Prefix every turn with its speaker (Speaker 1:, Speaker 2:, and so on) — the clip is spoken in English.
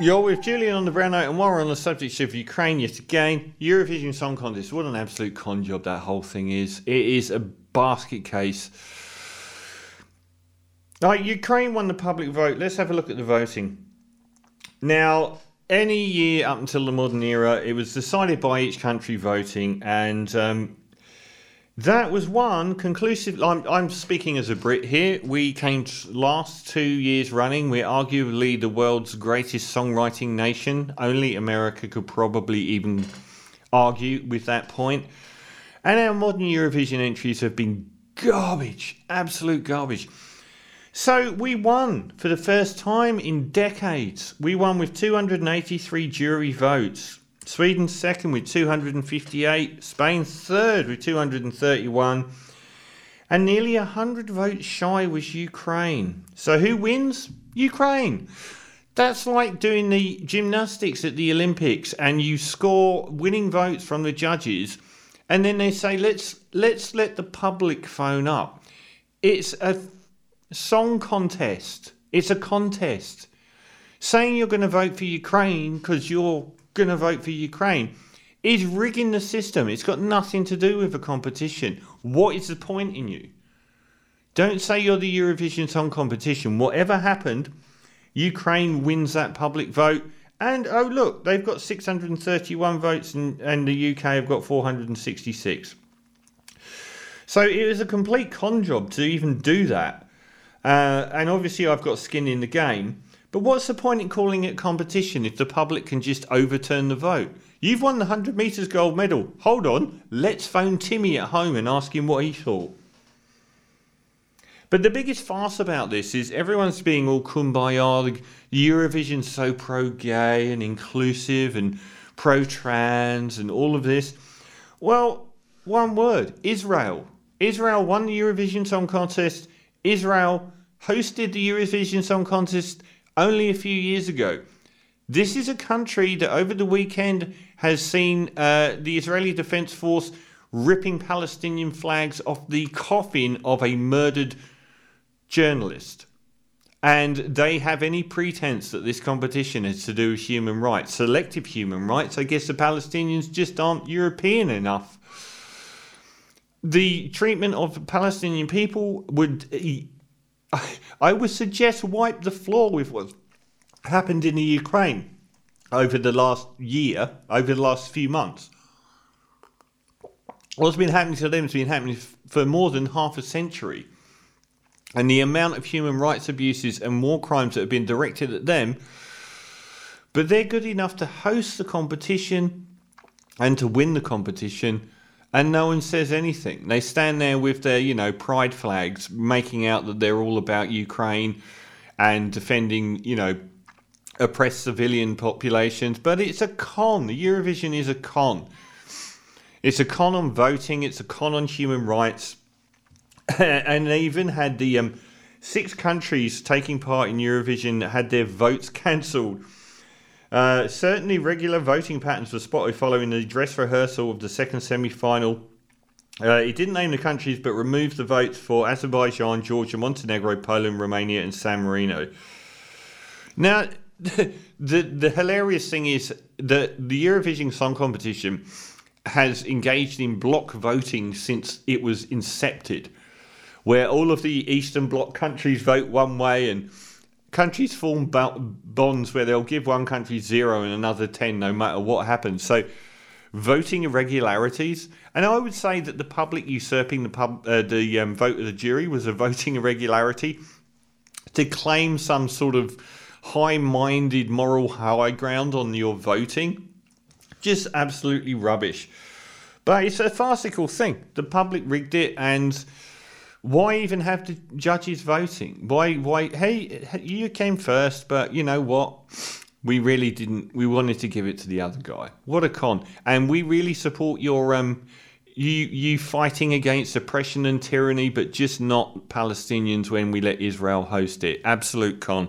Speaker 1: You're with Julian on the Brown Note and we're on the subject of Ukraine yet again. Eurovision Song Contest. What an absolute con job that whole thing is. It is a basket case. Like Ukraine won the public vote. Let's have a look at the voting. Now, any year up until the modern era, it was decided by each country voting, and um, that was one conclusive. I'm, I'm, speaking as a Brit here. We came last two years running. We're arguably the world's greatest songwriting nation. Only America could probably even argue with that point. And our modern Eurovision entries have been garbage, absolute garbage. So we won for the first time in decades. We won with 283 jury votes. Sweden second with 258, Spain third with 231, and nearly 100 votes shy was Ukraine. So who wins? Ukraine. That's like doing the gymnastics at the Olympics and you score winning votes from the judges and then they say let's let's let the public phone up. It's a song contest. It's a contest. Saying you're going to vote for Ukraine because you're going to vote for Ukraine is rigging the system. It's got nothing to do with a competition. What is the point in you? Don't say you're the Eurovision Song Competition. Whatever happened, Ukraine wins that public vote. And oh, look, they've got 631 votes, and, and the UK have got 466. So it was a complete con job to even do that. Uh, and obviously, I've got skin in the game. But what's the point in calling it competition if the public can just overturn the vote? You've won the 100 metres gold medal. Hold on, let's phone Timmy at home and ask him what he thought. But the biggest farce about this is everyone's being all kumbaya. The Eurovision's so pro gay and inclusive and pro trans and all of this. Well, one word Israel. Israel won the Eurovision Song Contest. Israel hosted the Eurovision Song Contest only a few years ago. This is a country that over the weekend has seen uh, the Israeli Defense Force ripping Palestinian flags off the coffin of a murdered journalist. And they have any pretense that this competition is to do with human rights, selective human rights. I guess the Palestinians just aren't European enough. The treatment of Palestinian people would I would suggest wipe the floor with what happened in the Ukraine over the last year, over the last few months. What's been happening to them has been happening for more than half a century. And the amount of human rights abuses and war crimes that have been directed at them, but they're good enough to host the competition and to win the competition and no one says anything. They stand there with their, you know, pride flags, making out that they're all about Ukraine and defending, you know, oppressed civilian populations. But it's a con. The Eurovision is a con. It's a con on voting. It's a con on human rights. and they even had the um, six countries taking part in Eurovision had their votes cancelled uh, certainly, regular voting patterns were spotted following the dress rehearsal of the second semi final. Uh, he didn't name the countries but removed the votes for Azerbaijan, Georgia, Montenegro, Poland, Romania, and San Marino. Now, the, the, the hilarious thing is that the Eurovision Song Competition has engaged in block voting since it was incepted, where all of the Eastern Bloc countries vote one way and countries form bonds where they'll give one country zero and another 10 no matter what happens. So voting irregularities, and I would say that the public usurping the pub, uh, the um, vote of the jury was a voting irregularity to claim some sort of high-minded moral high ground on your voting. Just absolutely rubbish. But it's a farcical thing. The public rigged it and why even have the judges voting? Why? Why? Hey, you came first, but you know what? We really didn't. We wanted to give it to the other guy. What a con! And we really support your um, you you fighting against oppression and tyranny, but just not Palestinians when we let Israel host it. Absolute con.